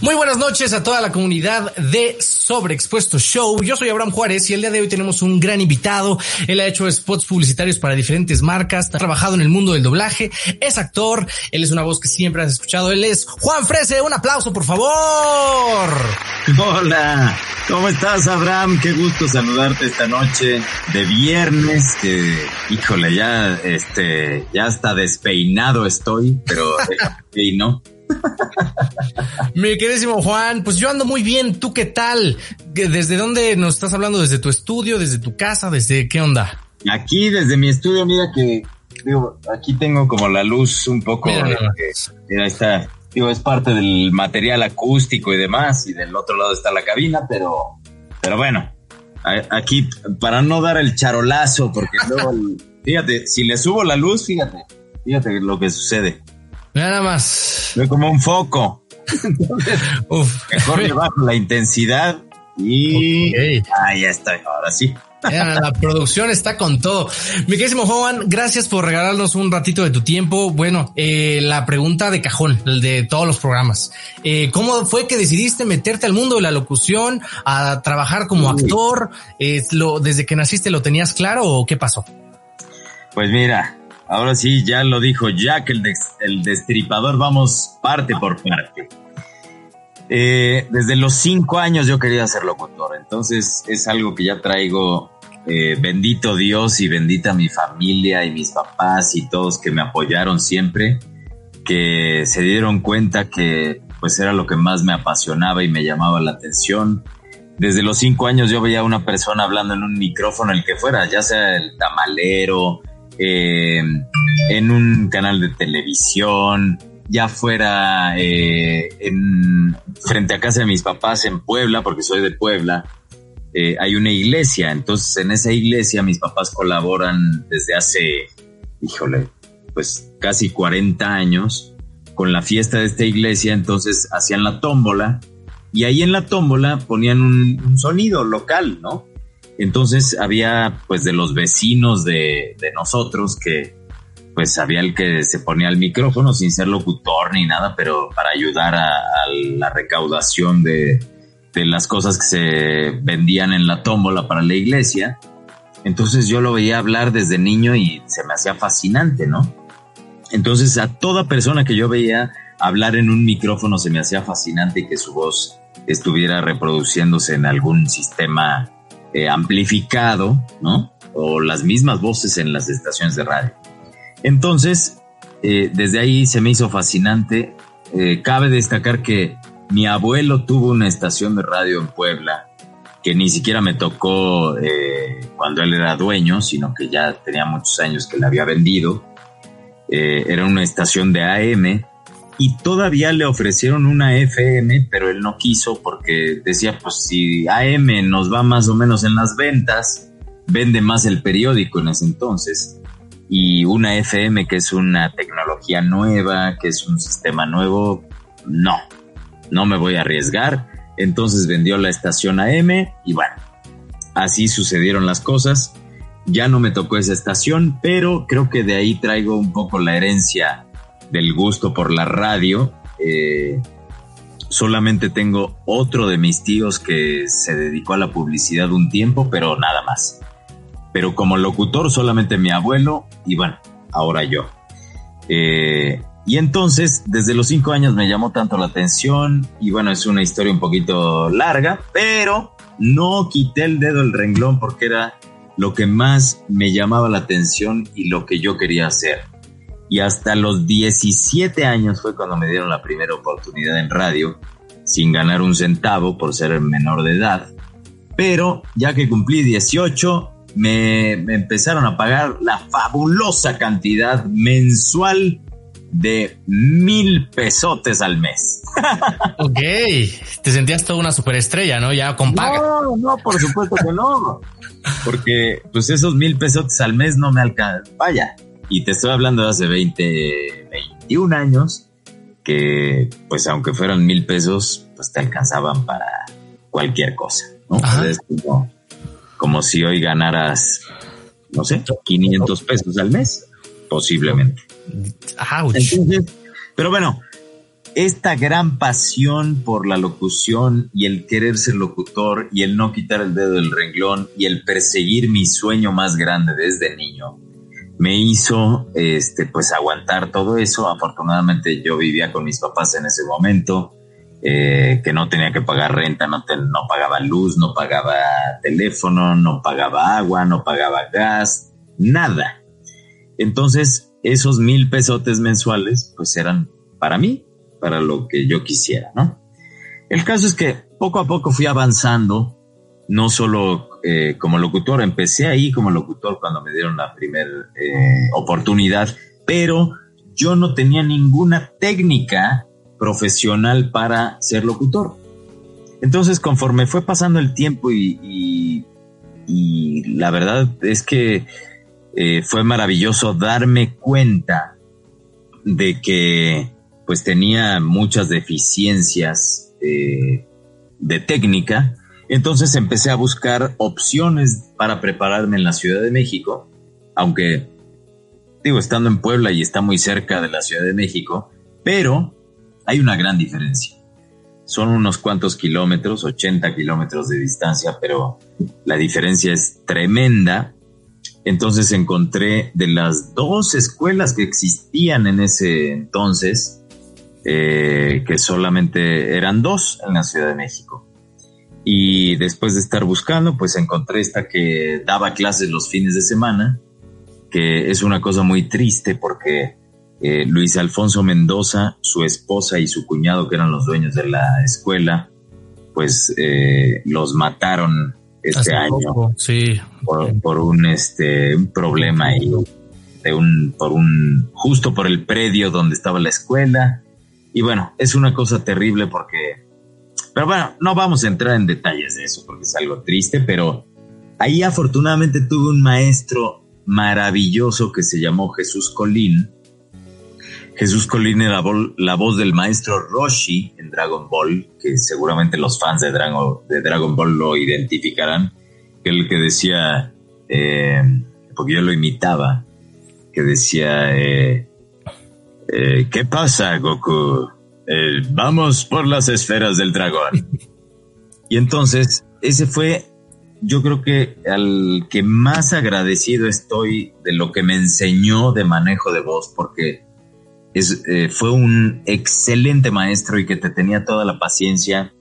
Muy buenas noches a toda la comunidad de Sobreexpuesto Show. Yo soy Abraham Juárez y el día de hoy tenemos un gran invitado. Él ha hecho spots publicitarios para diferentes marcas, ha trabajado en el mundo del doblaje, es actor, él es una voz que siempre has escuchado. Él es Juan Frese. Un aplauso, por favor. Hola, ¿cómo estás, Abraham? Qué gusto saludarte esta noche de viernes. Que, híjole, ya, este, ya hasta despeinado estoy, pero y no. Mi queridísimo Juan, pues yo ando muy bien. ¿Tú qué tal? ¿Desde dónde nos estás hablando? ¿Desde tu estudio? ¿Desde tu casa? ¿Desde qué onda? Aquí, desde mi estudio, mira que, digo, aquí tengo como la luz un poco. Mira, está, digo, es parte del material acústico y demás, y del otro lado está la cabina, pero, pero bueno, aquí, para no dar el charolazo, porque luego, fíjate, si le subo la luz, fíjate, fíjate lo que sucede. Nada más. Ve como un foco. Uf. Mejor le bajo la intensidad y ahí está, ahora sí. La producción está con todo. Mi querísimo Juan, gracias por regalarnos un ratito de tu tiempo. Bueno, eh, la pregunta de cajón, el de todos los programas. Eh, ¿Cómo fue que decidiste meterte al mundo de la locución, a trabajar como actor? Eh, lo, ¿Desde que naciste lo tenías claro o qué pasó? Pues mira, Ahora sí, ya lo dijo Jack, el, el destripador, vamos parte por parte. Eh, desde los cinco años yo quería ser locutor, entonces es algo que ya traigo, eh, bendito Dios y bendita mi familia y mis papás y todos que me apoyaron siempre, que se dieron cuenta que pues era lo que más me apasionaba y me llamaba la atención. Desde los cinco años yo veía a una persona hablando en un micrófono, el que fuera, ya sea el tamalero, eh, en un canal de televisión, ya fuera eh, en, frente a casa de mis papás en Puebla, porque soy de Puebla, eh, hay una iglesia. Entonces, en esa iglesia mis papás colaboran desde hace, híjole, pues casi 40 años con la fiesta de esta iglesia. Entonces, hacían la tómbola y ahí en la tómbola ponían un sonido local, ¿no? Entonces había pues de los vecinos de, nosotros que pues había el que se ponía al micrófono sin ser locutor ni nada, pero para ayudar a, la recaudación de, de, las cosas que se vendían en la tómbola para la iglesia. Entonces yo lo veía hablar desde niño y se me hacía fascinante, ¿no? Entonces a toda persona que yo veía hablar en un micrófono se me hacía fascinante que su voz estuviera reproduciéndose en algún sistema eh, amplificado, ¿no? O las mismas voces en las estaciones de radio. Entonces, eh, desde ahí se me hizo fascinante. Eh, cabe destacar que mi abuelo tuvo una estación de radio en Puebla que ni siquiera me tocó cuando él era dueño, sino que ya tenía muchos años que la había vendido. era una estación de AM y todavía le ofrecieron una FM, pero él no quiso porque decía, pues si AM nos va más o menos en las ventas, vende más el periódico en ese entonces. Y una FM que es una tecnología nueva, que es un sistema nuevo, no, no me voy a arriesgar. Entonces vendió la estación AM y bueno, así sucedieron las cosas. Ya no me tocó esa estación, pero creo que de ahí traigo un poco la herencia del gusto por la radio. Eh, solamente tengo otro de mis tíos que se dedicó a la publicidad un tiempo, pero nada más. Pero como locutor solamente mi abuelo y bueno, ahora yo. Eh, y entonces, desde los cinco años me llamó tanto la atención y bueno, es una historia un poquito larga, pero no quité el dedo del renglón porque era lo que más me llamaba la atención y lo que yo quería hacer y hasta los 17 años fue cuando me dieron la primera oportunidad en radio, sin ganar un centavo por ser menor de edad. Pero ya que cumplí 18, me, empezaron a pagar la fabulosa cantidad mensual de mil pesotes al mes. Ok, te sentías toda una superestrella, ¿no? Ya con paga. No, no, por supuesto que no. Porque pues esos mil pesotes al mes no me alcanzan. Vaya, y te estoy hablando de hace 20, 21 años, que pues aunque fueran mil pesos, pues te alcanzaban para cualquier cosa, ¿no? Como, como si hoy ganaras, no sé, 500 pesos al mes, posiblemente. pero bueno, esta gran pasión por la locución y el querer ser locutor y el no quitar el dedo del renglón y el perseguir mi sueño más grande desde niño me hizo este pues aguantar todo eso. Afortunadamente yo vivía con mis papás en ese momento, eh, que no tenía que pagar renta, no, no pagaba luz, no pagaba teléfono, no pagaba agua, no pagaba gas, nada. Entonces esos mil pesotes mensuales pues eran para mí, para lo que yo quisiera, ¿no? El caso es que poco a poco fui avanzando, no solo eh, como locutor, empecé ahí como locutor cuando me dieron la primera eh, oportunidad, pero yo no tenía ninguna técnica profesional para ser locutor. Entonces, conforme fue pasando el tiempo y, la verdad es que eh, fue maravilloso darme cuenta de que pues tenía muchas deficiencias de técnica. Entonces empecé a buscar opciones para prepararme en la Ciudad de México, aunque digo, estando en Puebla y está muy cerca de la Ciudad de México, pero hay una gran diferencia. Son unos cuantos kilómetros, 80 kilómetros de distancia, pero la diferencia es tremenda. Entonces encontré de las dos escuelas que existían en ese entonces, eh, que solamente eran dos en la Ciudad de México. Y después de estar buscando, pues encontré esta que daba clases los fines de semana, que es una cosa muy triste porque eh, Luis Alfonso Mendoza, su esposa y su cuñado, que eran los dueños de la escuela, pues eh, los mataron este año sí. por, un este un problema ahí de un por un justo por el predio donde estaba la escuela y bueno es una cosa terrible porque pero bueno, no vamos a entrar en detalles de eso porque es algo triste, pero ahí afortunadamente tuve un maestro maravilloso que se llamó Jesús Colín. Jesús Colín era la voz del maestro Roshi en Dragon Ball, que seguramente los fans de Dragon, de Dragon Ball lo identificarán, el que decía, eh, porque yo lo imitaba, que decía, eh, eh, ¿qué pasa, Goku? Eh, vamos por las esferas del dragón. y entonces, ese fue, yo creo que al que más agradecido estoy de lo que me enseñó de manejo de voz, porque eh, fue un excelente maestro y que te tenía toda la paciencia.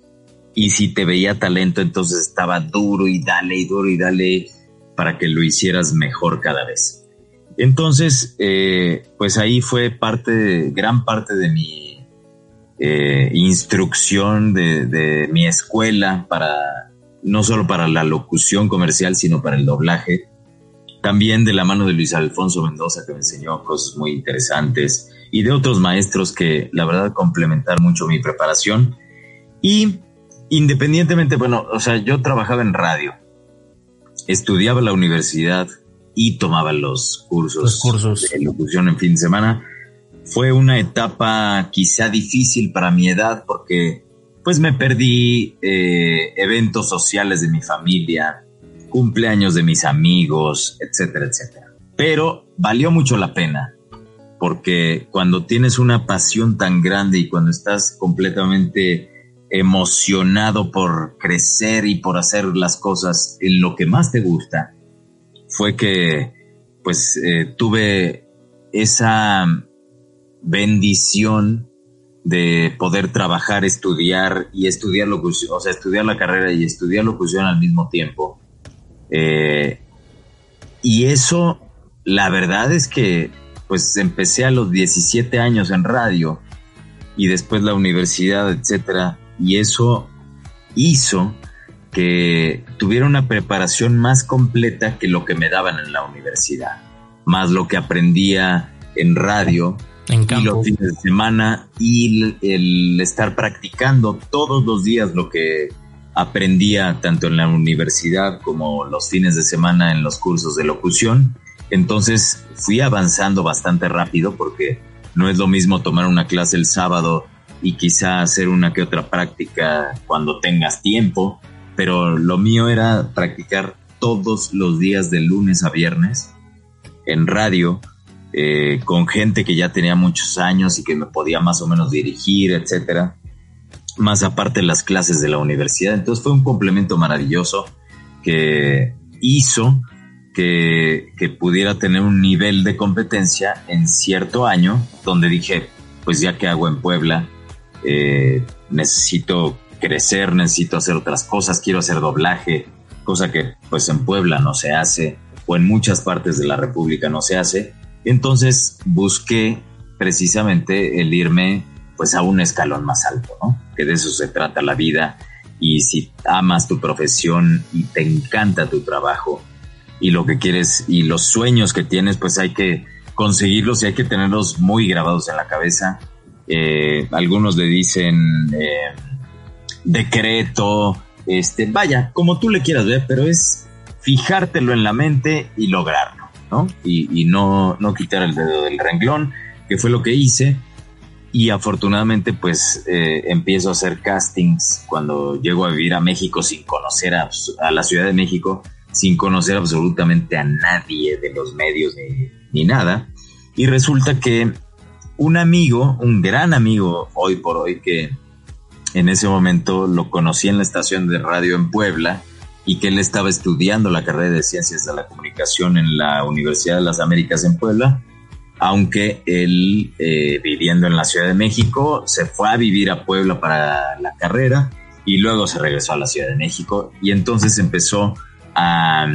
Y si te veía talento, entonces estaba duro y dale y duro y dale para que lo hicieras mejor cada vez. Entonces, eh, pues ahí fue parte, gran parte de mi eh, instrucción de, mi escuela para no solo para la locución comercial, sino para el doblaje. También de la mano de Luis Alfonso Mendoza, que me enseñó cosas muy interesantes, y de otros maestros que la verdad complementaron mucho mi preparación. Y independientemente, bueno, o sea, yo trabajaba en radio, estudiaba en la universidad y tomaba los cursos, los cursos. de locución en fin de semana fue una etapa quizá difícil para mi edad porque pues me perdí eh, eventos sociales de mi familia, cumpleaños de mis amigos, etcétera, etcétera. Pero valió mucho la pena porque cuando tienes una pasión tan grande y cuando estás completamente emocionado por crecer y por hacer las cosas en lo que más te gusta, fue que pues eh, tuve esa bendición de poder trabajar, estudiar y estudiar locución, o sea, estudiar la carrera y estudiar locución al mismo tiempo. Eh, y eso, la verdad es que, pues empecé a los 17 años en radio y después la universidad, etcétera, y eso hizo que tuviera una preparación más completa que lo que me daban en la universidad, más lo que aprendía en radio en y los fines de semana y el, estar practicando todos los días lo que aprendía tanto en la universidad como los fines de semana en los cursos de locución. Entonces fui avanzando bastante rápido porque no es lo mismo tomar una clase el sábado y quizá hacer una que otra práctica cuando tengas tiempo, pero lo mío era practicar todos los días de lunes a viernes en radio eh, con gente que ya tenía muchos años y que me podía más o menos dirigir, etcétera. Más aparte las clases de la universidad. Entonces fue un complemento maravilloso que hizo que, pudiera tener un nivel de competencia en cierto año donde dije, pues ya que hago en Puebla, eh, necesito crecer, necesito hacer otras cosas, quiero hacer doblaje, cosa que pues en Puebla no se hace o en muchas partes de la República no se hace. Entonces busqué precisamente el irme pues a un escalón más alto, ¿no? Que de eso se trata la vida y si amas tu profesión y te encanta tu trabajo y lo que quieres y los sueños que tienes, pues hay que conseguirlos y hay que tenerlos muy grabados en la cabeza. Eh, algunos le dicen eh, decreto, este, vaya, como tú le quieras ver, pero es fijártelo en la mente y lograrlo, ¿no? Y, no, no quitar el dedo del renglón, que fue lo que hice. Y afortunadamente, pues eh, empiezo a hacer castings cuando llego a vivir a México sin conocer a, la Ciudad de México, sin conocer absolutamente a nadie de los medios ni, ni nada. Y resulta que un amigo, un gran amigo hoy por hoy, que en ese momento lo conocí en la estación de radio en Puebla y que él estaba estudiando la carrera de Ciencias de la Comunicación en la Universidad de las Américas en Puebla, aunque él, eh, viviendo en la Ciudad de México, se fue a vivir a Puebla para la carrera y luego se regresó a la Ciudad de México y entonces empezó a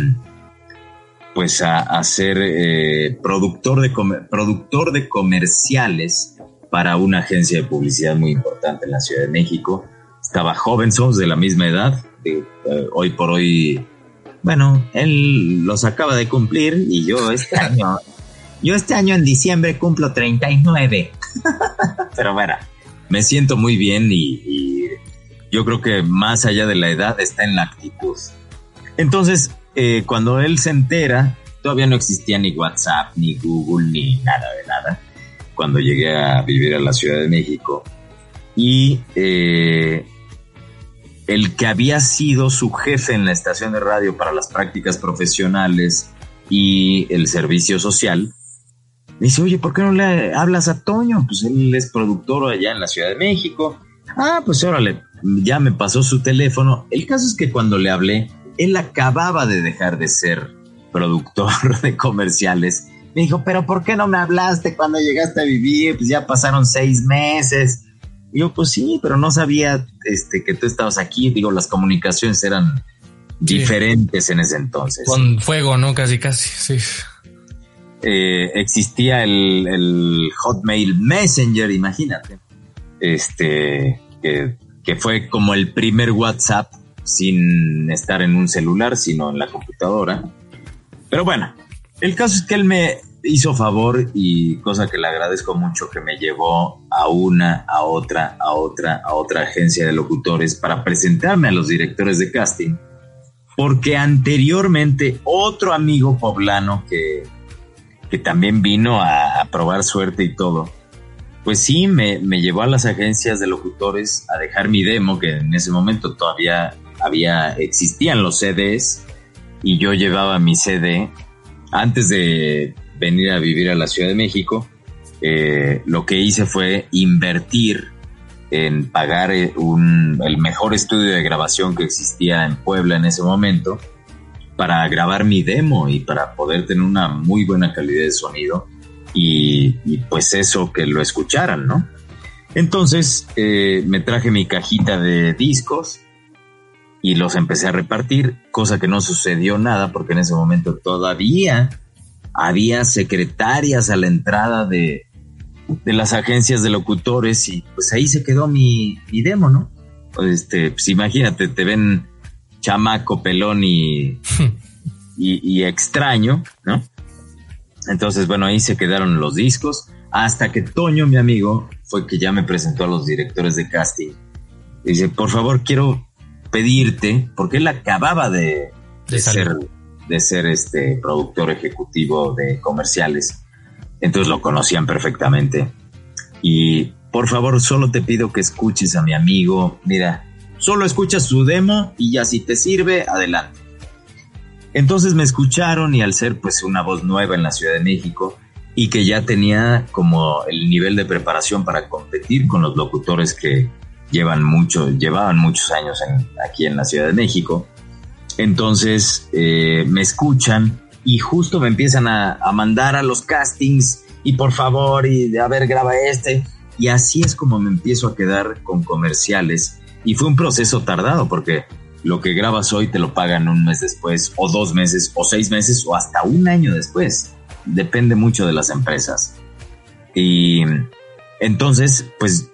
pues a, ser eh, productor, de productor de comerciales para una agencia de publicidad muy importante en la Ciudad de México. Estaba joven, somos de la misma edad, eh, hoy por hoy, bueno, él los acaba de cumplir y yo este año, yo este año en diciembre cumplo 39. Pero bueno, me siento muy bien y, yo creo que más allá de la edad está en la actitud. Entonces, eh, cuando él se entera, todavía no existía ni WhatsApp, ni Google, ni nada de nada cuando llegué a vivir a la Ciudad de México. Y eh, el que había sido su jefe en la estación de radio para las prácticas profesionales y el servicio social, me dice, oye, ¿por qué no le hablas a Toño? Pues él es productor allá en la Ciudad de México. Ah, pues órale, ya me pasó su teléfono. El caso es que cuando le hablé, él acababa de dejar de ser productor de comerciales me dijo, pero ¿por qué no me hablaste cuando llegaste a vivir? Pues ya pasaron seis meses. Y yo, pues sí, pero no sabía este, que tú estabas aquí. Digo, las comunicaciones eran diferentes en ese entonces. Con fuego, ¿no? Casi, casi, sí. Eh, existía el, el, Hotmail Messenger, imagínate. Este, que, que fue como el primer WhatsApp sin estar en un celular, sino en la computadora. Pero bueno, el caso es que él me hizo favor y cosa que le agradezco mucho que me llevó a una, a otra, a otra, a otra agencia de locutores para presentarme a los directores de casting. Porque anteriormente otro amigo poblano que, que también vino a, probar suerte y todo, pues sí, me, me, llevó a las agencias de locutores a dejar mi demo, que en ese momento todavía había, existían los CDs, y yo llevaba mi CD antes de venir a vivir a la Ciudad de México, eh, lo que hice fue invertir en pagar eh, el mejor estudio de grabación que existía en Puebla en ese momento para grabar mi demo y para poder tener una muy buena calidad de sonido y, pues eso que lo escucharan, ¿no? Entonces eh, me traje mi cajita de discos y los empecé a repartir, cosa que no sucedió nada porque en ese momento todavía había secretarias a la entrada de, de las agencias de locutores y pues ahí se quedó mi, mi demo, ¿no? Este, pues imagínate, te ven chamaco, pelón y, y, extraño, ¿no? Entonces, bueno, ahí se quedaron los discos hasta que Toño, mi amigo, fue que ya me presentó a los directores de casting. Dice, por favor, quiero pedirte, porque él acababa de, ser, de ser este productor ejecutivo de comerciales, entonces lo conocían perfectamente. Y por favor, solo te pido que escuches a mi amigo. Mira, solo escuchas su demo y ya si te sirve, adelante. Entonces me escucharon y al ser pues una voz nueva en la Ciudad de México, y que ya tenía como el nivel de preparación para competir con los locutores que llevan mucho, llevaban muchos años aquí en la Ciudad de México. Entonces eh, me escuchan y justo me empiezan a, a, mandar a los castings y por favor y a ver graba este. Y así es como me empiezo a quedar con comerciales. Y fue un proceso tardado porque lo que grabas hoy te lo pagan un mes después o dos meses o seis meses o hasta un año después. Depende mucho de las empresas. Y entonces, pues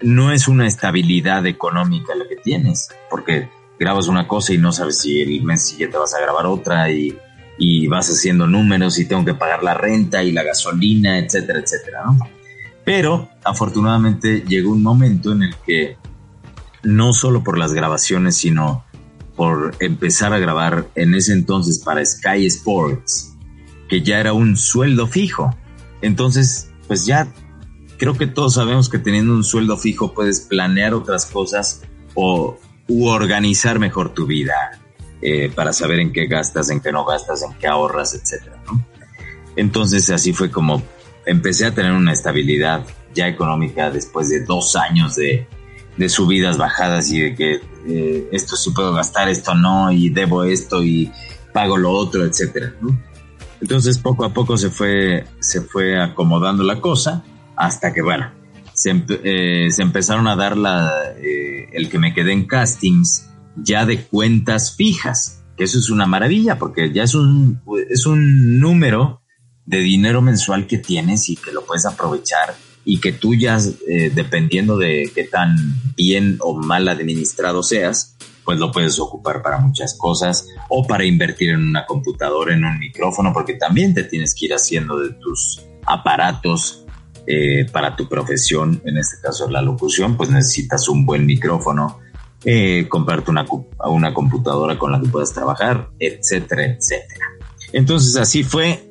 no es una estabilidad económica lo que tienes, porque grabas una cosa y no sabes si el mes siguiente vas a grabar otra y, y vas haciendo números y tengo que pagar la renta y la gasolina, etcétera, etcétera, ¿no? Pero afortunadamente llegó un momento en el que no solo por las grabaciones, sino por empezar a grabar en ese entonces para Sky Sports, que ya era un sueldo fijo. Entonces, pues ya creo que todos sabemos que teniendo un sueldo fijo puedes planear otras cosas o u organizar mejor tu vida eh, para saber en qué gastas, en qué no gastas, en qué ahorras, etcétera. Entonces así fue como empecé a tener una estabilidad ya económica después de dos años de, de subidas, bajadas y de que eh, esto sí puedo gastar, esto no, y debo esto y pago lo otro, etcétera. ¿no? Entonces poco a poco se fue, se fue acomodando la cosa hasta que, bueno, se, eh, empezaron a dar la, eh, el que me quedé en castings ya de cuentas fijas, que eso es una maravilla porque ya es un, es un número de dinero mensual que tienes y que lo puedes aprovechar y que tú ya, eh, dependiendo de qué tan bien o mal administrado seas, pues lo puedes ocupar para muchas cosas o para invertir en una computadora, en un micrófono, porque también te tienes que ir haciendo de tus aparatos eh, para tu profesión, en este caso la locución, pues necesitas un buen micrófono, eh, comprarte una, una computadora con la que puedas trabajar, etcétera, etcétera. Entonces así fue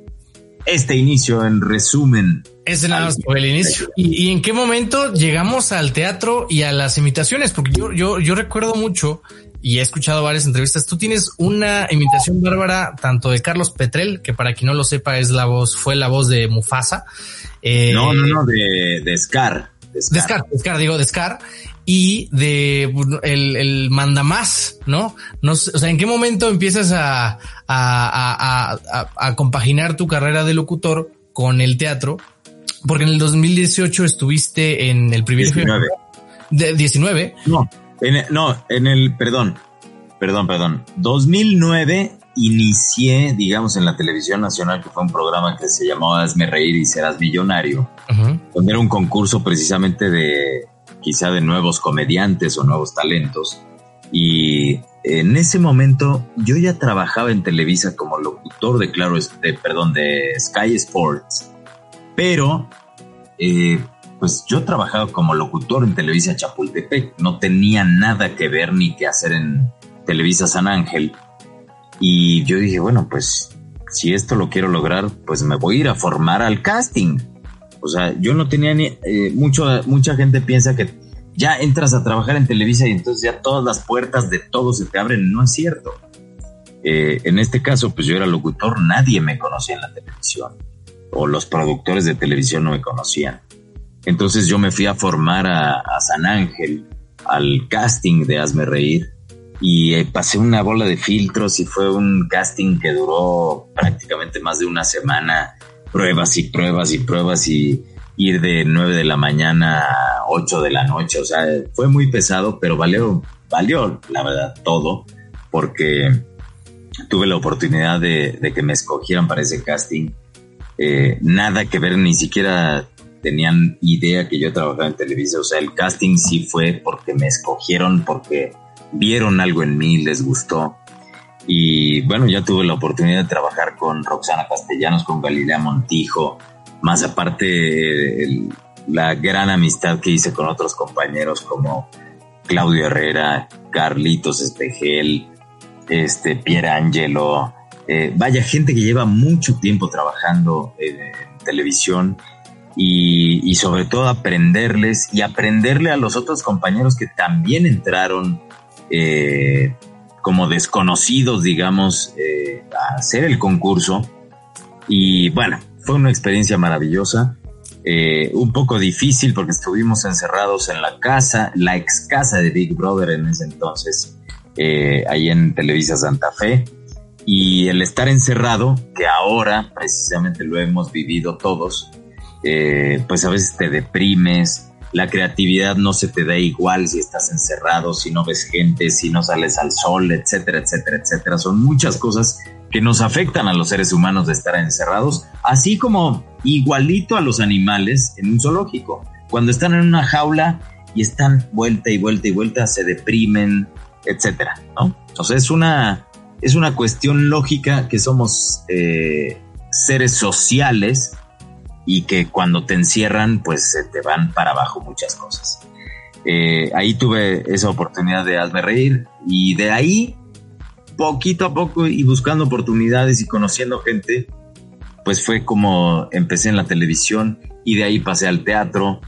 este inicio en resumen. Ese nada más el inicio. ¿Y, en qué momento llegamos al teatro y a las imitaciones? Porque yo, yo, yo recuerdo mucho y he escuchado varias entrevistas. Tú tienes una imitación bárbara tanto de Carlos Petrel, que para quien no lo sepa es la voz, fue la voz de Mufasa. Eh, no, no, no, de, de Scar. De Scar, de Scar, digo, de Scar y de el, el mandamás, ¿no? no o sea, ¿en qué momento empiezas a, a, a, a, compaginar tu carrera de locutor con el teatro? Porque en el 2018 estuviste en el primer 19. De 19. No, en no, en el, perdón, perdón, perdón. 2009 inicié, digamos, en la televisión nacional, que fue un programa que se llamaba Hazme Reír y Serás Millonario, donde era un concurso precisamente de quizá de nuevos comediantes o nuevos talentos. Y en ese momento yo ya trabajaba en Televisa como locutor de Claro, de, perdón, de Sky Sports, pero eh, pues yo trabajaba como locutor en Televisa Chapultepec, no tenía nada que ver ni que hacer en Televisa San Ángel. Y yo dije, bueno, pues si esto lo quiero lograr, pues me voy a ir a formar al casting. O sea, yo no tenía ni... Eh, mucho, mucha gente piensa que ya entras a trabajar en Televisa y entonces ya todas las puertas de todo se te abren. No es cierto. Eh, en este caso, pues yo era locutor, nadie me conocía en la televisión. O los productores de televisión no me conocían. Entonces yo me fui a formar a, San Ángel, al casting de Hazme Reír, y eh, pasé una bola de filtros y fue un casting que duró prácticamente más de una semana pruebas y pruebas y pruebas y ir de 9 de la mañana a 8 de la noche. O sea, fue muy pesado, pero valió, valió la verdad todo porque tuve la oportunidad de, que me escogieran para ese casting. Eh, nada que ver, ni siquiera tenían idea que yo trabajaba en televisión. O sea, el casting sí fue porque me escogieron, porque vieron algo en mí, les gustó. Y bueno, ya tuve la oportunidad de trabajar con Roxana Castellanos, con Galilea Montijo, más aparte la gran amistad que hice con otros compañeros como Claudio Herrera, Carlitos Espejel, este, Pierre Angelo, eh, vaya gente que lleva mucho tiempo trabajando en, televisión y, sobre todo aprenderles y aprenderle a los otros compañeros que también entraron eh, como desconocidos, digamos, eh, a hacer el concurso. Y bueno, fue una experiencia maravillosa. Eh, un poco difícil porque estuvimos encerrados en la casa, la ex casa de Big Brother en ese entonces, ahí en Televisa Santa Fe. Y el estar encerrado, que ahora precisamente lo hemos vivido todos, eh, pues a veces te deprimes, la creatividad no se te da igual si estás encerrado, si no ves gente, si no sales al sol, etcétera, etcétera, etcétera. Son muchas cosas que nos afectan a los seres humanos de estar encerrados, así como igualito a los animales en un zoológico. Cuando están en una jaula y están vuelta y vuelta y vuelta, se deprimen, etcétera, ¿no? Entonces es una, es una cuestión lógica que somos eh, seres sociales y que cuando te encierran, pues se te van para abajo muchas cosas. Eh, ahí tuve esa oportunidad de hazme reír y de ahí, poquito a poco y buscando oportunidades y conociendo gente, pues fue como empecé en la televisión y de ahí pasé al teatro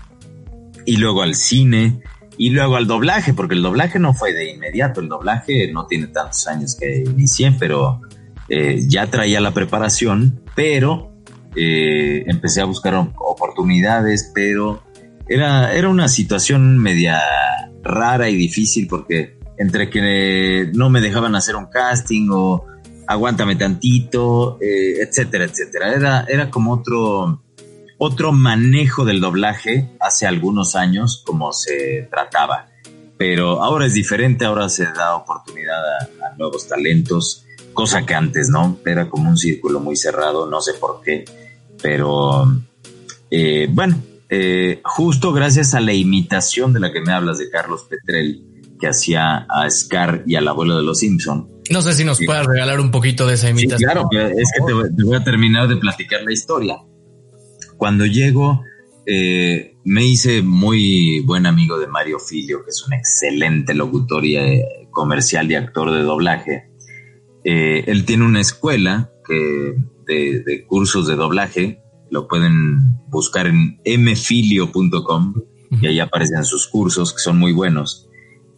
y luego al cine y luego al doblaje, porque el doblaje no fue de inmediato, el doblaje no tiene tantos años que inicié, pero eh, ya traía la preparación, pero eh, empecé a buscar oportunidades, pero era, era una situación media rara y difícil porque entre que no me dejaban hacer un casting o aguántame tantito, eh, etcétera, etcétera. Era, era como otro, otro manejo del doblaje hace algunos años como se trataba. Pero ahora es diferente, ahora se da oportunidad a nuevos talentos, cosa que antes no, era como un círculo muy cerrado, no sé por qué pero eh, bueno, eh, justo gracias a la imitación de la que me hablas de Carlos Petrel, que hacía a Scar y al abuelo de los Simpson. No sé si nos puedes regalar un poquito de esa imitación. claro, es que te, voy a terminar de platicar la historia. Cuando llego, eh, me hice muy buen amigo de Mario Filio, que es un excelente locutor y comercial y actor de doblaje. él tiene una escuela que de, cursos de doblaje, lo pueden buscar en mfilio.com y ahí aparecen sus cursos que son muy buenos.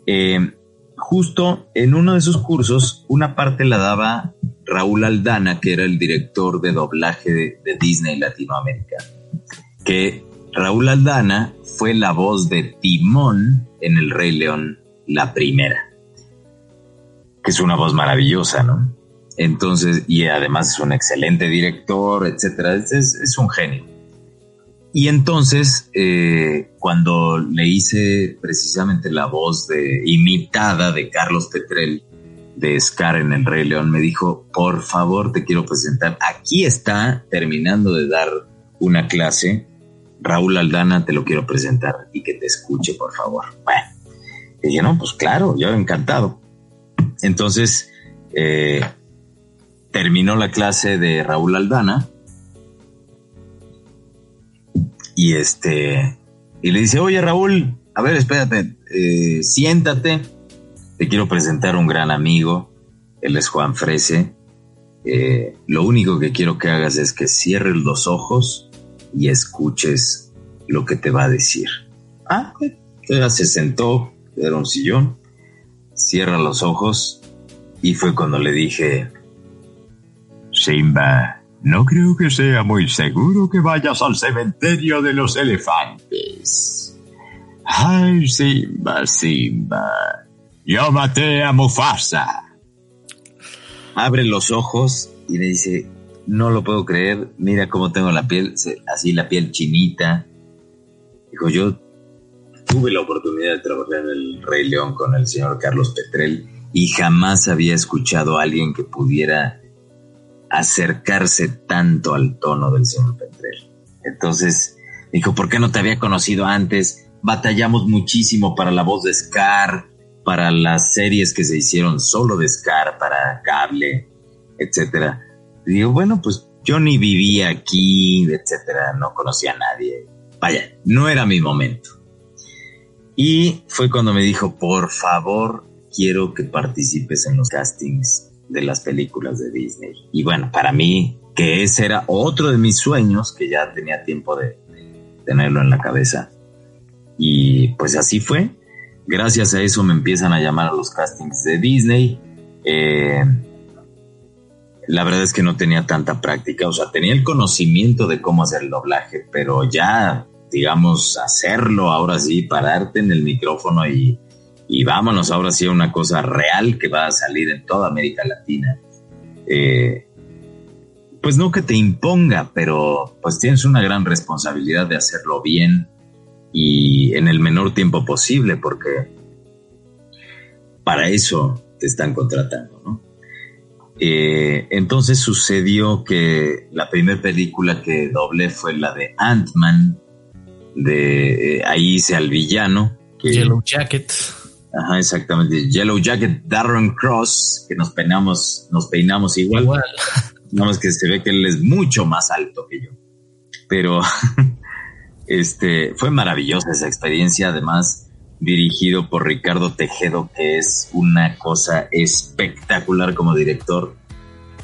Eh, justo en uno de esos cursos, una parte la daba Raúl Aldana, que era el director de doblaje de, de Disney Latinoamérica. Que Raúl Aldana fue la voz de Timón en El Rey León, la primera. Que es una voz maravillosa, ¿no? Entonces, y además es un excelente director, etcétera, es, un genio. Y entonces, eh, cuando le hice precisamente la voz de imitada de Carlos Petrel de Scar en El Rey León, me dijo, por favor, te quiero presentar. Aquí está terminando de dar una clase. Raúl Aldana, te lo quiero presentar y que te escuche, por favor. Bueno, dije, no, pues claro, yo encantado. Entonces, eh, terminó la clase de Raúl Aldana y este y le dice, oye Raúl, a ver, espérate, eh, siéntate, te quiero presentar un gran amigo, él es Juan Frese, eh, lo único que quiero que hagas es que cierres los ojos y escuches lo que te va a decir. Ah, se sentó, era un sillón, cierra los ojos y fue cuando le dije, Simba, no creo que sea muy seguro que vayas al cementerio de los elefantes. Ay, Simba, Simba, yo maté a Mufasa. Abre los ojos y le dice, no lo puedo creer, mira cómo tengo la piel, así la piel chinita. Dijo, yo tuve la oportunidad de trabajar en el Rey León con el señor Carlos Petrel y jamás había escuchado a alguien que pudiera acercarse tanto al tono del señor Petrel. Entonces dijo, ¿por qué no te había conocido antes? Batallamos muchísimo para la voz de Scar, para las series que se hicieron solo de Scar, para cable, etcétera. digo, bueno, pues yo ni vivía aquí, etcétera, no conocía a nadie. Vaya, no era mi momento. Y fue cuando me dijo, por favor, quiero que participes en los castings de las películas de Disney. Y bueno, para mí, que ese era otro de mis sueños, que ya tenía tiempo de, tenerlo en la cabeza. Y pues así fue. Gracias a eso me empiezan a llamar a los castings de Disney. Eh, la verdad es que no tenía tanta práctica, o sea, tenía el conocimiento de cómo hacer el doblaje, pero ya, digamos, hacerlo ahora sí, pararte en el micrófono y, y vámonos ahora sí a una cosa real que va a salir en toda América Latina. Eh, pues no que te imponga, pero pues tienes una gran responsabilidad de hacerlo bien y en el menor tiempo posible, porque para eso te están contratando, ¿no? Eh, entonces sucedió que la primera película que doblé fue la de Ant-Man, de eh, ahí hice al villano. Yellow Jacket. Ajá, exactamente. Yellow Jacket, Darren Cross, que nos peinamos, nos peinamos igual. Igual. Nada más que se ve que él es mucho más alto que yo. Pero este fue maravillosa esa experiencia. Además, dirigido por Ricardo Tejedo, que es una cosa espectacular como director,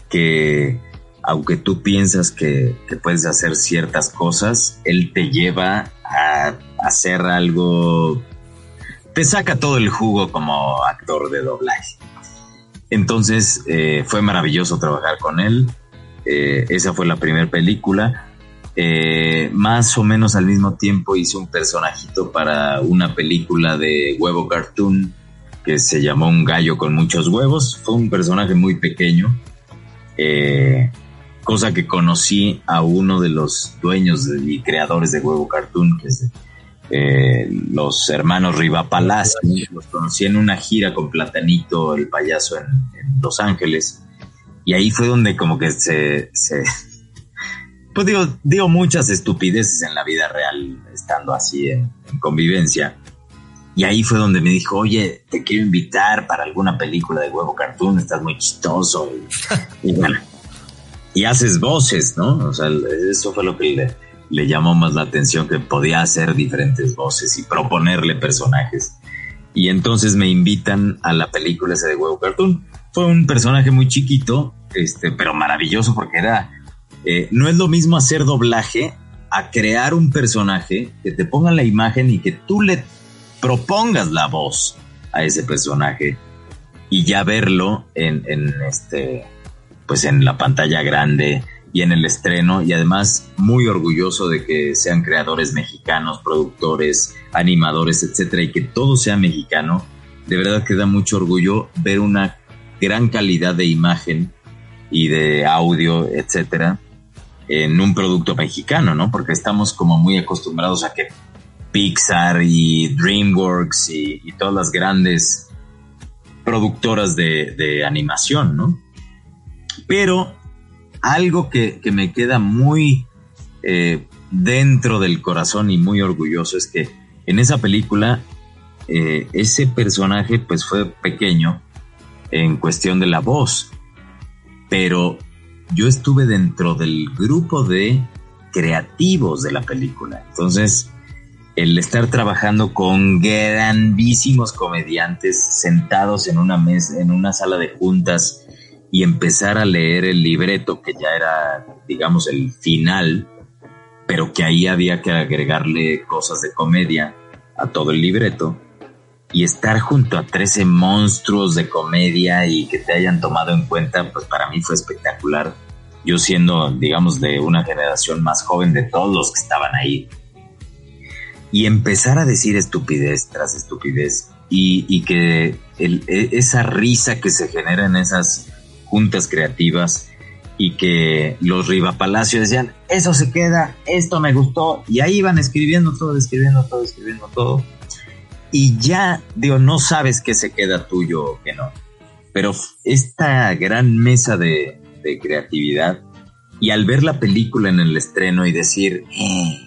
que aunque tú piensas que, puedes hacer ciertas cosas, él te lleva a hacer algo, te saca todo el jugo como actor de doblaje. Entonces eh, fue maravilloso trabajar con él. Eh, esa fue la primera película. Eh, más o menos al mismo tiempo hice un personajito para una película de huevo cartoon que se llamó Un gallo con muchos huevos. Fue un personaje muy pequeño, cosa que conocí a uno de los dueños y creadores de huevo cartoon, que es eh, los hermanos Riva Palacio. Los conocí en una gira con Platanito, el payaso en, Los Ángeles. Y ahí fue donde como que se pues digo, digo muchas estupideces en la vida real, estando así en, convivencia. Y ahí fue donde me dijo, oye, te quiero invitar para alguna película de huevo cartoon, estás muy chistoso. Y, bueno, y haces voces, ¿no? O sea, eso fue lo que le, le llamó más la atención, que podía hacer diferentes voces y proponerle personajes. Y entonces me invitan a la película esa de huevo cartoon. Fue un personaje muy chiquito, este, pero maravilloso porque era eh, no es lo mismo hacer doblaje a crear un personaje que te ponga la imagen y que tú le propongas la voz a ese personaje y ya verlo en, este pues en la pantalla grande y en el estreno y además muy orgulloso de que sean creadores mexicanos, productores, animadores, etcétera y que todo sea mexicano. De verdad que da mucho orgullo ver una gran calidad de imagen y de audio, etcétera, en un producto mexicano, ¿no? Porque estamos como muy acostumbrados a que Pixar y DreamWorks y, todas las grandes productoras de, animación, ¿no? Pero algo que, me queda muy eh, dentro del corazón y muy orgulloso es que en esa película eh, ese personaje pues fue pequeño en cuestión de la voz, pero yo estuve dentro del grupo de creativos de la película. Entonces, el estar trabajando con grandísimos comediantes sentados en una mesa, en una sala de juntas y empezar a leer el libreto que ya era, digamos, el final, pero que ahí había que agregarle cosas de comedia a todo el libreto y estar junto a 13 monstruos de comedia y que te hayan tomado en cuenta, pues para mí fue espectacular. Yo siendo, digamos, de una generación más joven de todos los que estaban ahí. Y empezar a decir estupidez tras estupidez y, que e, esa risa que se genera en esas juntas creativas y que los Riva Palacio decían, eso se queda, esto me gustó, y ahí iban escribiendo todo, escribiendo todo, escribiendo todo y ya, digo, no sabes qué se queda tuyo o qué no. Pero esta gran mesa de, creatividad y al ver la película en el estreno y decir, eh",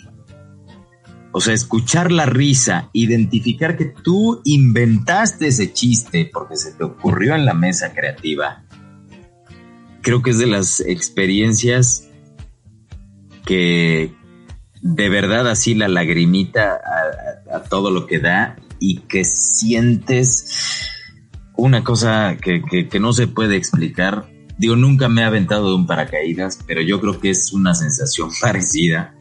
o sea, escuchar la risa, identificar que tú inventaste ese chiste porque se te ocurrió en la mesa creativa, creo que es de las experiencias que de verdad así la lagrimita a todo lo que da y que sientes una cosa que, no se puede explicar. Digo, nunca me he aventado de un paracaídas, pero yo creo que es una sensación parecida.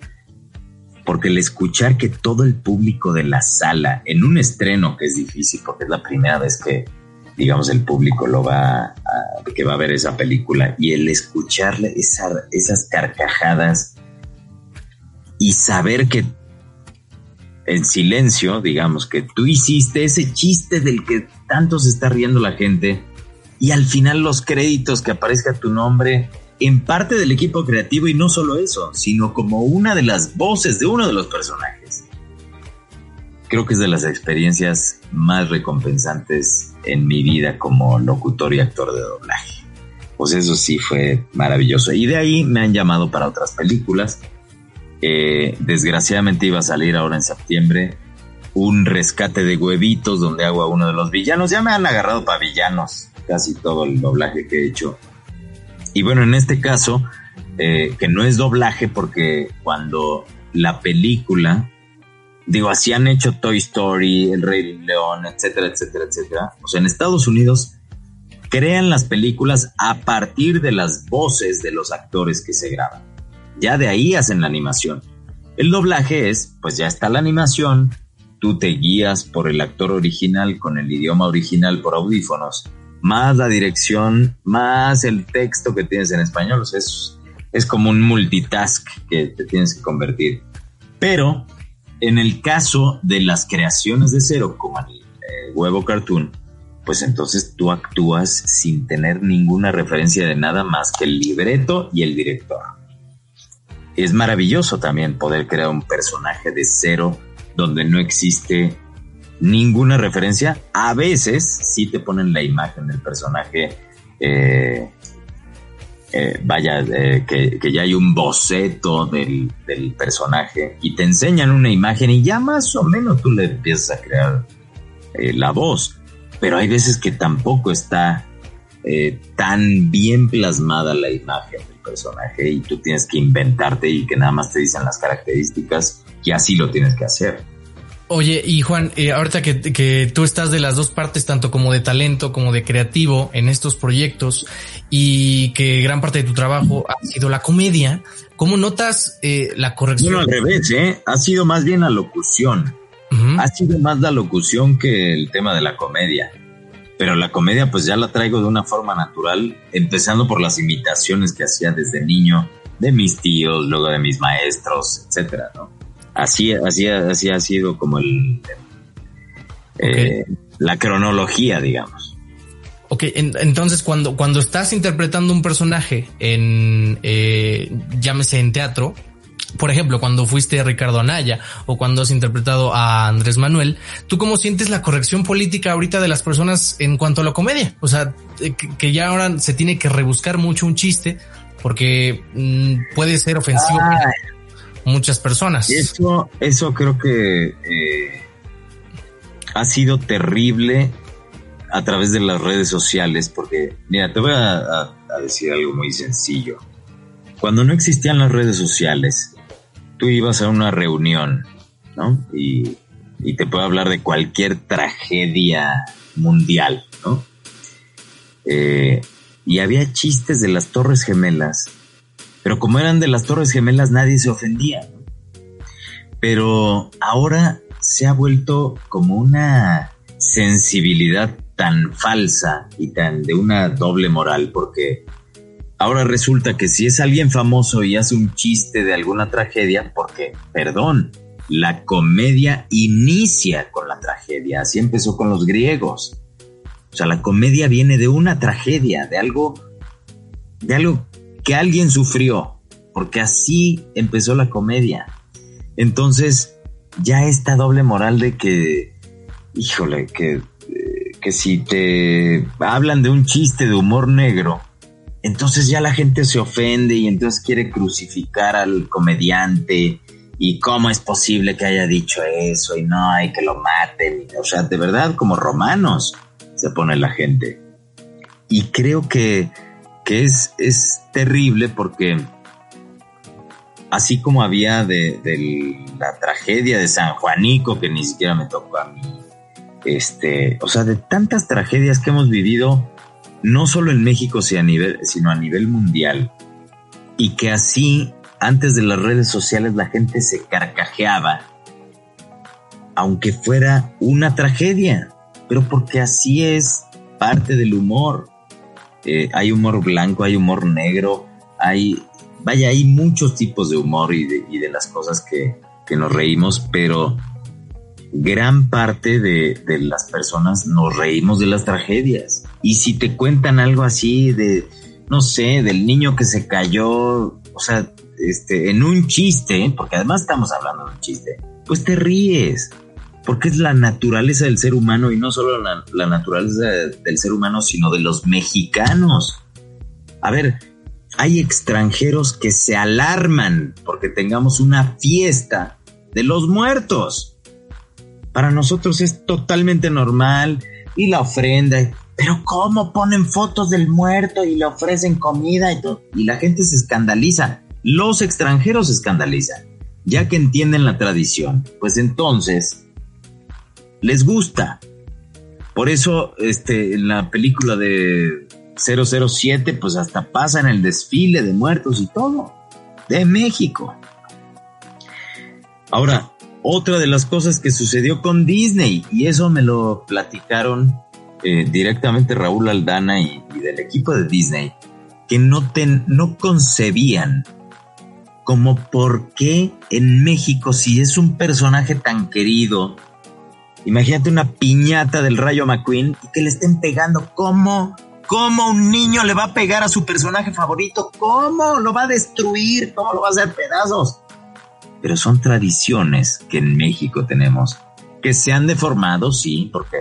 Porque el escuchar que todo el público de la sala, en un estreno que es difícil, porque es la primera vez que, digamos, el público lo va que va a ver esa película y el escucharle esas carcajadas y saber que en silencio, digamos, que tú hiciste ese chiste del que tanto se está riendo la gente y al final los créditos que aparezca tu nombre en parte del equipo creativo y no solo eso, sino como una de las voces de uno de los personajes. Creo que es de las experiencias más recompensantes en mi vida como locutor y actor de doblaje. Pues eso sí fue maravilloso. Y de ahí me han llamado para otras películas. Eh, desgraciadamente iba a salir ahora en septiembre un rescate de huevitos donde hago a uno de los villanos. Ya me han agarrado para villanos casi todo el doblaje que he hecho. Y bueno, en este caso, eh, que no es doblaje porque cuando la película, digo, así han hecho Toy Story, El Rey León, etcétera, etcétera, etcétera. O sea, en Estados Unidos crean las películas a partir de las voces de los actores que se graban. Ya de ahí hacen la animación. El doblaje es, pues ya está la animación, tú te guías por el actor original con el idioma original por audífonos más la dirección, más el texto que tienes en español. O sea, es, es como un multitask que te tienes que convertir. Pero en el caso de las creaciones de cero, como el eh, huevo cartoon, pues entonces tú actúas sin tener ninguna referencia de nada más que el libreto y el director. Es maravilloso también poder crear un personaje de cero donde no existe ninguna referencia. A veces sí te ponen la imagen del personaje, eh, eh, vaya, eh, que, ya hay un boceto del, personaje y te enseñan una imagen y ya más o menos tú le empiezas a crear la voz. Pero hay veces que tampoco está tan bien plasmada la imagen del personaje y tú tienes que inventarte y que nada más te dicen las características y así lo tienes que hacer. Oye, y Juan, eh, ahorita que, que, tú estás de las dos partes, tanto como de talento como de creativo en estos proyectos y que gran parte de tu trabajo ha sido la comedia, ¿cómo notas eh, la corrección? Bueno, al revés, ¿eh? Ha sido más bien la locución. Ha sido más la locución que el tema de la comedia. Pero la comedia pues ya la traigo de una forma natural, empezando por las imitaciones que hacía desde niño de mis tíos, luego de mis maestros, etcétera, ¿no? Así, así, así ha sido como el, eh, la cronología, digamos. Ok, entonces cuando, cuando estás interpretando un personaje en, eh, llámese en teatro, por ejemplo, cuando fuiste a Ricardo Anaya o cuando has interpretado a Andrés Manuel, ¿tú cómo sientes la corrección política ahorita de las personas en cuanto a la comedia? O sea, eh, que, ya ahora se tiene que rebuscar mucho un chiste porque mm, puede ser ofensivo muchas personas. Eso, eso creo que eh, ha sido terrible a través de las redes sociales, porque, mira, te voy a, decir algo muy sencillo. Cuando no existían las redes sociales, tú ibas a una reunión, ¿no? Y, te puedo hablar de cualquier tragedia mundial, ¿no? Eh, y había chistes de las Torres Gemelas pero como eran de las Torres Gemelas, nadie se ofendía. Pero ahora se ha vuelto como una sensibilidad tan falsa y tan de una doble moral, porque ahora resulta que si es alguien famoso y hace un chiste de alguna tragedia, porque, perdón, la comedia inicia con la tragedia, así empezó con los griegos. O sea, la comedia viene de una tragedia, de algo, de algo que alguien sufrió, porque así empezó la comedia. Entonces, ya esta doble moral de que, híjole, que, que si te hablan de un chiste de humor negro, entonces ya la gente se ofende y entonces quiere crucificar al comediante y cómo es posible que haya dicho eso y no hay que lo maten. O sea, de verdad, como romanos se pone la gente. Y creo que que es, es terrible porque así como había de, la tragedia de San Juanico, que ni siquiera me tocó a mí, este, o sea, de tantas tragedias que hemos vivido, no solo en México, sino a nivel, sino a nivel mundial, y que así, antes de las redes sociales, la gente se carcajeaba, aunque fuera una tragedia, pero porque así es parte del humor. Hay humor blanco, hay humor negro, hay, vaya, hay muchos tipos de humor y de, las cosas que, nos reímos, pero gran parte de, de, las personas nos reímos de las tragedias. Y si te cuentan algo así de, no sé, del niño que se cayó, o sea, este, en un chiste, porque además estamos hablando de un chiste, pues te ríes, porque es la naturaleza del ser humano y no solo la, naturaleza del ser humano, sino de los mexicanos. A ver, hay extranjeros que se alarman porque tengamos una fiesta de los muertos. Para nosotros es totalmente normal y la ofrenda. Pero ¿cómo ponen fotos del muerto y le ofrecen comida y todo? Y la gente se escandaliza. Los extranjeros se escandalizan, ya que entienden la tradición. Pues entonces les gusta. Por eso, este, en la película de 007, pues hasta pasa en el desfile de muertos y todo, de México. Ahora, otra de las cosas que sucedió con Disney, y eso me lo platicaron eh, directamente Raúl Aldana y, del equipo de Disney, que no, no concebían como por qué en México, si es un personaje tan querido, Imagínate una piñata del Rayo McQueen y que le estén pegando. ¿Cómo? ¿Cómo un niño le va a pegar a su personaje favorito? ¿Cómo? ¿Lo va a destruir? ¿Cómo lo va a hacer pedazos? Pero son tradiciones que en México tenemos que se han deformado, sí, porque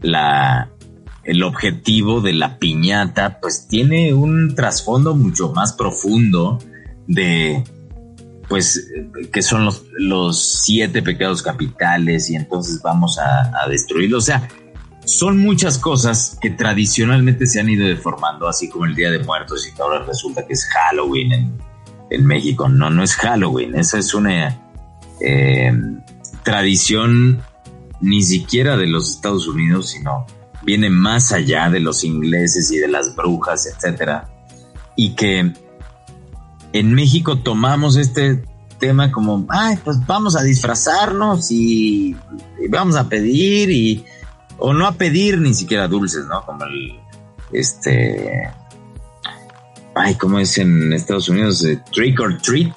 la, el objetivo de la piñata pues tiene un trasfondo mucho más profundo de pues que son los, los siete pecados capitales y entonces vamos a, destruirlo. O sea, son muchas cosas que tradicionalmente se han ido deformando, así como el Día de Muertos y que ahora resulta que es Halloween en, México. No, no es Halloween, esa es una eh, tradición ni siquiera de los Estados Unidos, sino viene más allá de los ingleses y de las brujas, etcétera, y que en México tomamos este tema como, ay, pues vamos a disfrazarnos y, vamos a pedir y, o no a pedir ni siquiera dulces, ¿no? Como el, este, ay, ¿cómo es en Estados Unidos? Eh, trick or treat.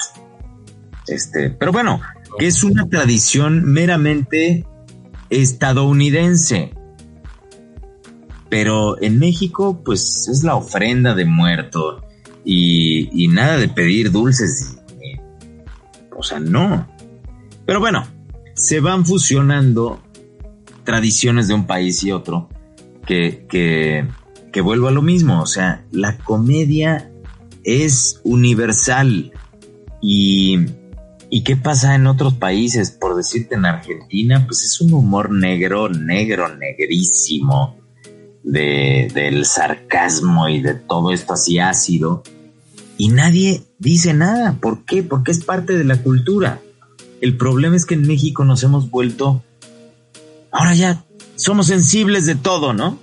Este, pero bueno, que es una tradición meramente estadounidense. Pero en México, pues es la ofrenda de muerto y, nada de pedir dulces. o sea, no. Pero bueno, se van fusionando tradiciones de un país y otro que, que, que vuelvo a lo mismo. O sea, la comedia es universal y, y qué pasa en otros países, por decirte en Argentina, pues es un humor negro, negro, negrísimo, de, del sarcasmo y de todo esto así ácido, y nadie dice nada. ¿Por qué? Porque es parte de la cultura. El problema es que en México nos hemos vuelto, ahora ya somos sensibles de todo, ¿no?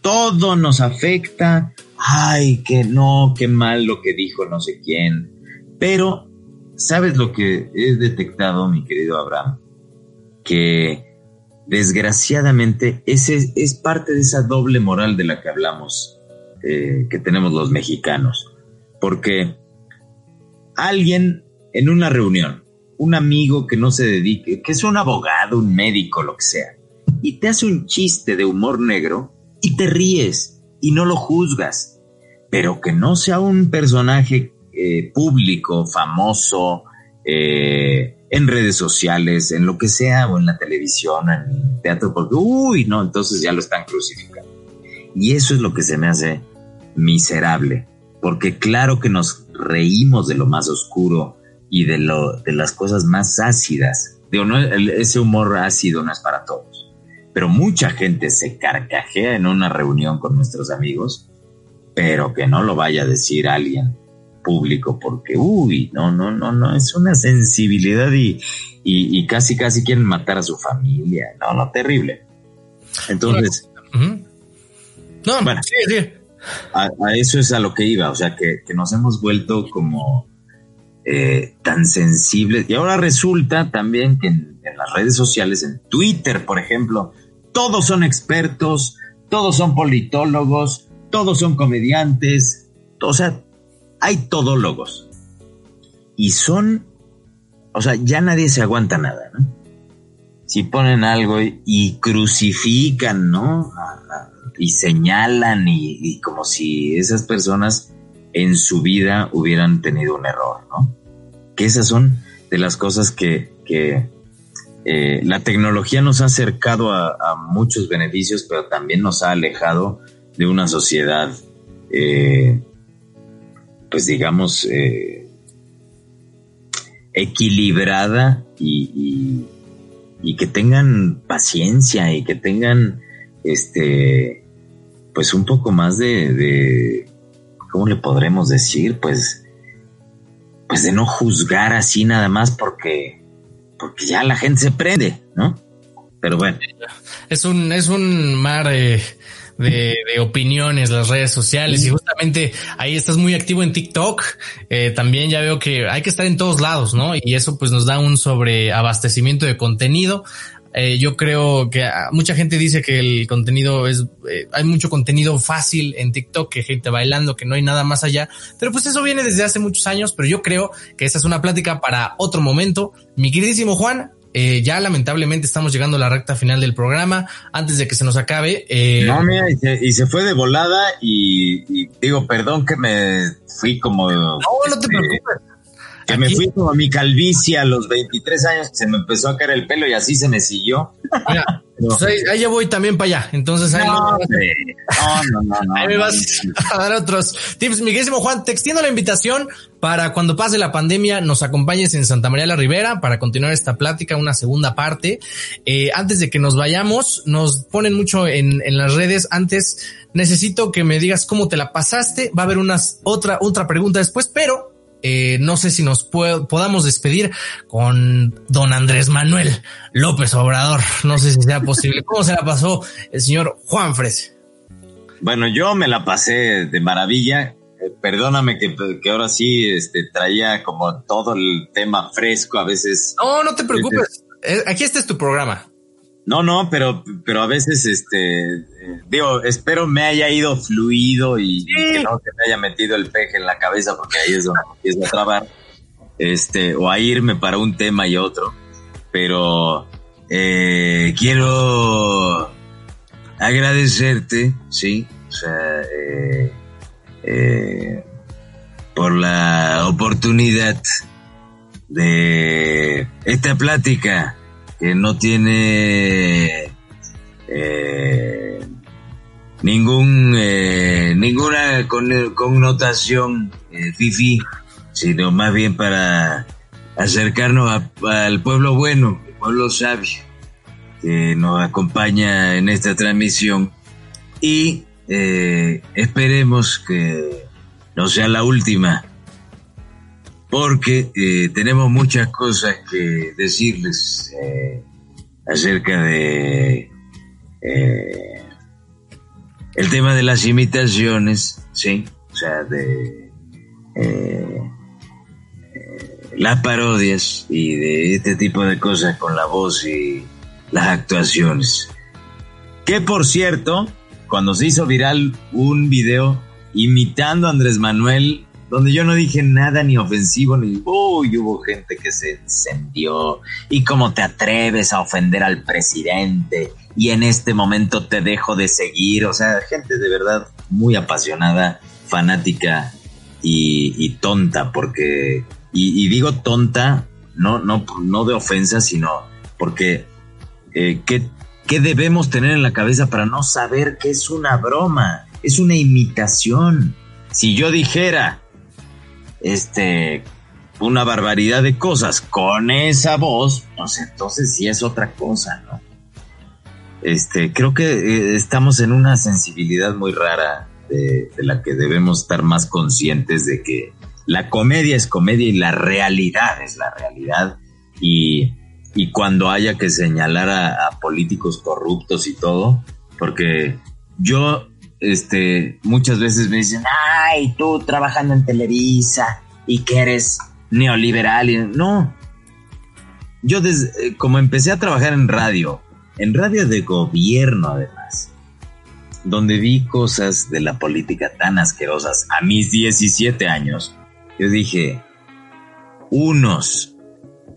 Todo nos afecta. Ay, que no, qué mal lo que dijo no sé quién. Pero, ¿sabes lo que he detectado, mi querido Abraham? Que desgraciadamente ese es parte de esa doble moral de la que hablamos, eh, que tenemos los mexicanos porque alguien en una reunión, un amigo que no se dedique, que es un abogado, un médico, lo que sea, y te hace un chiste de humor negro y te ríes y no lo juzgas, pero que no sea un personaje eh, público, famoso, eh, en redes sociales, en lo que sea, o en la televisión, en teatro, porque, uy, no, entonces ya lo están crucificando. Y eso es lo que se me hace miserable porque claro que nos reímos de lo más oscuro y de, lo, de las cosas más ácidas. Digo, no, ese humor ácido no es para todos, pero mucha gente se carcajea en una reunión con nuestros amigos, pero que no lo vaya a decir alguien público porque, uy, no, no, no, no, es una sensibilidad y, y, casi, casi quieren matar a su familia. No, no, terrible. Entonces... No, bueno, sí, sí a, eso es a lo que iba, o sea, que, nos hemos vuelto como eh, tan sensibles. Y ahora resulta también que en, las redes sociales, en Twitter, por ejemplo, todos son expertos, todos son politólogos, todos son comediantes, o sea, hay todólogos. Y son, o sea, ya nadie se aguanta nada, ¿no? Si ponen algo y, crucifican, ¿no? Y señalan y, como si esas personas en su vida hubieran tenido un error, ¿no? Que esas son de las cosas que, eh, la tecnología nos ha acercado a, muchos beneficios, pero también nos ha alejado de una sociedad, eh, pues digamos, eh, equilibrada y, y, que tengan paciencia y que tengan, este, pues un poco más de, de ¿cómo le podremos decir? Pues, pues de no juzgar así nada más porque, porque ya la gente se prende, ¿no? Pero bueno. Es un, es un mar eh, de, opiniones, las redes sociales, y justamente ahí estás muy activo en TikTok. Eh, también ya veo que hay que estar en todos lados, ¿no? Y eso pues nos da un sobreabastecimiento de contenido. Eh, yo creo que ah, mucha gente dice que el contenido es, eh, hay mucho contenido fácil en TikTok, que gente bailando, que no hay nada más allá, pero pues eso viene desde hace muchos años, pero yo creo que esa es una plática para otro momento. Mi queridísimo Juan, eh, ya lamentablemente estamos llegando a la recta final del programa. Antes de que se nos acabe. Eh, no, mira, y se, fue de volada y, digo, perdón que me fui como. No, no te este, preocupes. Que me fui como a mi calvicie a los 23 años, se me empezó a caer el pelo y así se me siguió. Mira, pues ahí, ya voy también para allá. Entonces ahí, no, no, no, no, ahí me vas a dar otros tips. Miguelísimo Juan, te extiendo la invitación para cuando pase la pandemia nos acompañes en Santa María la Ribera para continuar esta plática, una segunda parte. Eh, antes de que nos vayamos, nos ponen mucho en, en las redes. Antes necesito que me digas cómo te la pasaste. Va a haber unas otra otra pregunta después, pero eh, no sé si nos podamos despedir con don Andrés Manuel López Obrador. No sé si sea posible. ¿Cómo se la pasó el señor Juan Fres? Bueno, yo me la pasé de maravilla. Eh, perdóname que, ahora sí este, traía como todo el tema fresco a veces. No, no te preocupes. Eh, aquí este es tu programa. No, no, pero, pero a veces, este, digo, espero me haya ido fluido y, que no se me haya metido el peje en la cabeza porque ahí es donde empiezo a trabar, este, o a irme para un tema y otro. Pero eh, quiero agradecerte, sí, o sea, eh, eh, por la oportunidad de esta plática que no tiene eh, ningún eh, ninguna connotación eh, fifi, sino más bien para acercarnos al pueblo bueno, el pueblo sabio que nos acompaña en esta transmisión. Y esperemos que no sea la última porque eh, tenemos muchas cosas que decirles eh, acerca de eh, el tema de las imitaciones, sí, o sea, de las parodias y de este tipo de cosas con la voz y las actuaciones. Que por cierto, cuando se hizo viral un video imitando a Andrés Manuel donde yo no dije nada ni ofensivo, ni, uy, hubo gente que se encendió, y cómo te atreves a ofender al presidente, y en este momento te dejo de seguir, o sea, gente de verdad muy apasionada, fanática y, tonta, porque, y, digo tonta, no, no, no de ofensa, sino porque, eh, ¿qué, ¿qué debemos tener en la cabeza para no saber que es una broma? Es una imitación. Si yo dijera, este, una barbaridad de cosas con esa voz, pues entonces sí es otra cosa, ¿no? Este, creo que eh, estamos en una sensibilidad muy rara de, la que debemos estar más conscientes de que la comedia es comedia y la realidad es la realidad y, cuando haya que señalar a políticos corruptos y todo, porque yo este, muchas veces me dicen, ay, tú trabajando en Televisa y que eres neoliberal. Y, no, yo desde, como empecé a trabajar en radio, en radio de gobierno además, donde vi cosas de la política tan asquerosas a mis 17 años, yo dije, unos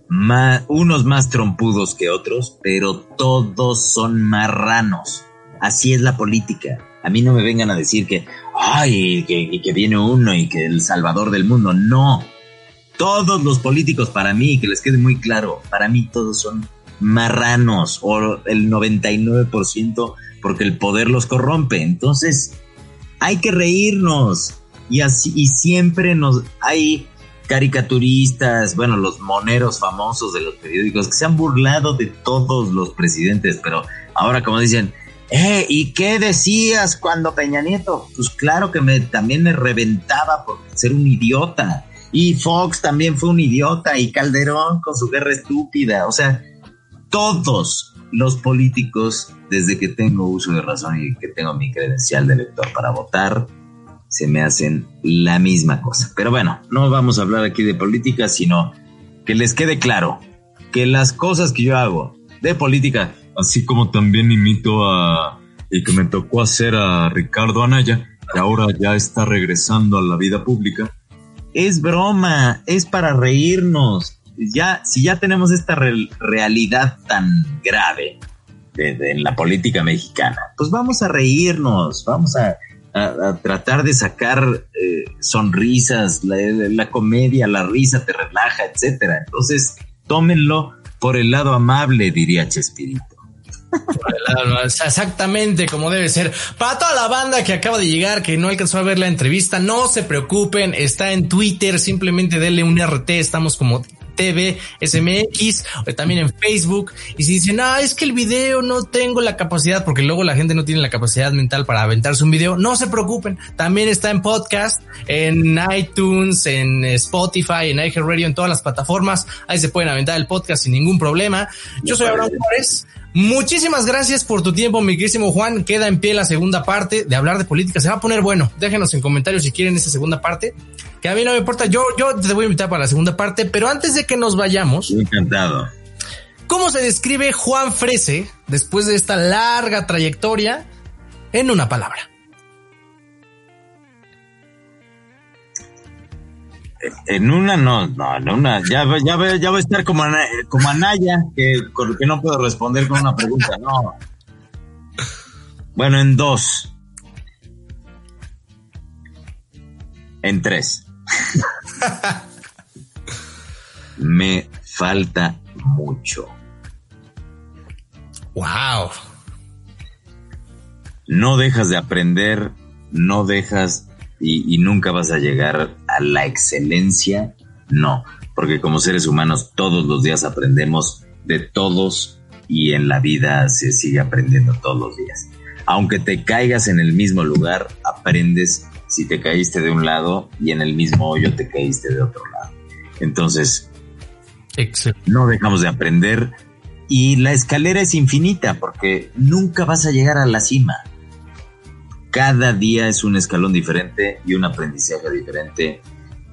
más, unos más trompudos que otros, pero todos son marranos. Así es la política. A mí no me vengan a decir que, ay, que, viene uno y que el salvador del mundo. No. Todos los políticos, para mí, que les quede muy claro, para mí todos son marranos o el 99% porque el poder los corrompe. Entonces, hay que reírnos y así y siempre nos hay caricaturistas, bueno, los moneros famosos de los periódicos que se han burlado de todos los presidentes, pero ahora como dicen, eh, ¿y qué decías cuando Peña Nieto? Pues claro que me, también me reventaba por ser un idiota. Y Fox también fue un idiota y Calderón con su guerra estúpida. O sea, todos los políticos, desde que tengo uso de razón y que tengo mi credencial de elector para votar, se me hacen la misma cosa. Pero bueno, no vamos a hablar aquí de política, sino que les quede claro que las cosas que yo hago de política, así como también imito a y que me tocó hacer a Ricardo Anaya, que ahora ya está regresando a la vida pública, es broma, es para reírnos. Ya, si ya tenemos esta realidad tan grave en la política mexicana, pues vamos a reírnos, vamos a tratar de sacar eh, sonrisas, la, comedia, la risa te relaja, etcétera. Entonces, tómenlo por el lado amable, diría Chespirito. Exactamente como debe ser. Para toda la banda que acaba de llegar, que no alcanzó a ver la entrevista, no se preocupen, está en Twitter, simplemente denle un RT, estamos como TV, SMX, también en Facebook. Y si dicen, ah, es que el video no tengo la capacidad, porque luego la gente no tiene la capacidad mental para aventarse un video, no se preocupen. También está en podcast, en iTunes, en Spotify, en iHeartRadio, en todas las plataformas. Ahí se pueden aventar el podcast sin ningún problema. Yo soy Abraham Juárez. Muchísimas gracias por tu tiempo, mi querísimo Juan. Queda en pie la segunda parte de hablar de política. Se va a poner bueno. Déjenos en comentarios si quieren esa segunda parte. Que a mí no me importa. Yo, yo te voy a invitar para la segunda parte. Pero antes de que nos vayamos. Encantado. ¿Cómo se describe Juan Frese después de esta larga trayectoria en una palabra? En una no, no, en una, ya, ya, ya voy a estar como, como Anaya, que, que no puedo responder con una pregunta, no. Bueno, en dos. En tres. Me falta mucho. Wow. No dejas de aprender, no dejas y, nunca vas a llegar a la excelencia, no, porque como seres humanos todos los días aprendemos de todos y en la vida se sigue aprendiendo todos los días. Aunque te caigas en el mismo lugar, aprendes si te caíste de un lado y en el mismo hoyo te caíste de otro lado. Entonces, no dejamos de aprender y la escalera es infinita porque nunca vas a llegar a la cima cada día es un escalón diferente y un aprendizaje diferente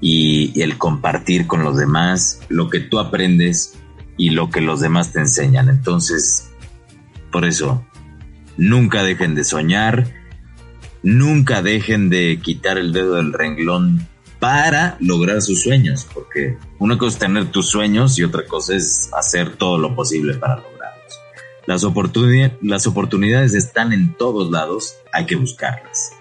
y, el compartir con los demás lo que tú aprendes y lo que los demás te enseñan. Entonces, por eso, nunca dejen de soñar, nunca dejen de quitar el dedo del renglón para lograr sus sueños, porque una cosa es tener tus sueños y otra cosa es hacer todo lo posible para lograrlos. Las, las oportunidades están en todos lados, hay que buscarlas.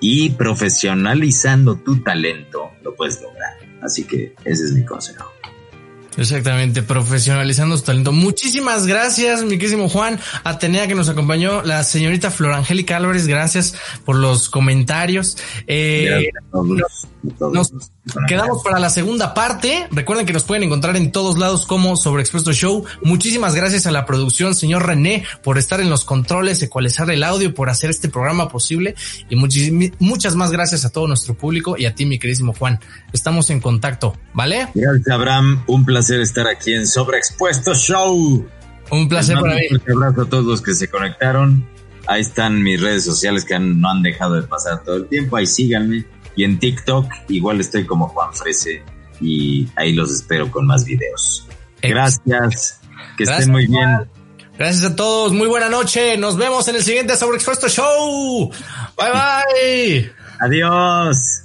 Y profesionalizando tu talento lo puedes lograr. Así que ese es mi consejo. Exactamente, profesionalizando su talento. Muchísimas gracias, mi querísimo Juan. Atenea que nos acompañó, la señorita Flor Angélica Álvarez, gracias por los comentarios. Eh, nos, quedamos para la segunda parte. Recuerden que nos pueden encontrar en todos lados como sobre Expreso Show. Muchísimas gracias a la producción, señor René, por estar en los controles, ecualizar el audio, por hacer este programa posible. Y muchas más gracias a todo nuestro público y a ti, mi queridísimo Juan. Estamos en contacto, ¿vale? Gracias, Abraham. Un placer estar aquí en Sobreexpuesto Show. Un placer para mí. Un abrazo a todos los que se conectaron. Ahí están mis redes sociales que no han dejado de pasar todo el tiempo. Ahí síganme y en TikTok igual estoy como Juan Frese y ahí los espero con más videos. Gracias. Que estén muy bien. Gracias a todos. Muy buena noche. Nos vemos en el siguiente Sobreexpuesto Show. Bye bye. Adiós.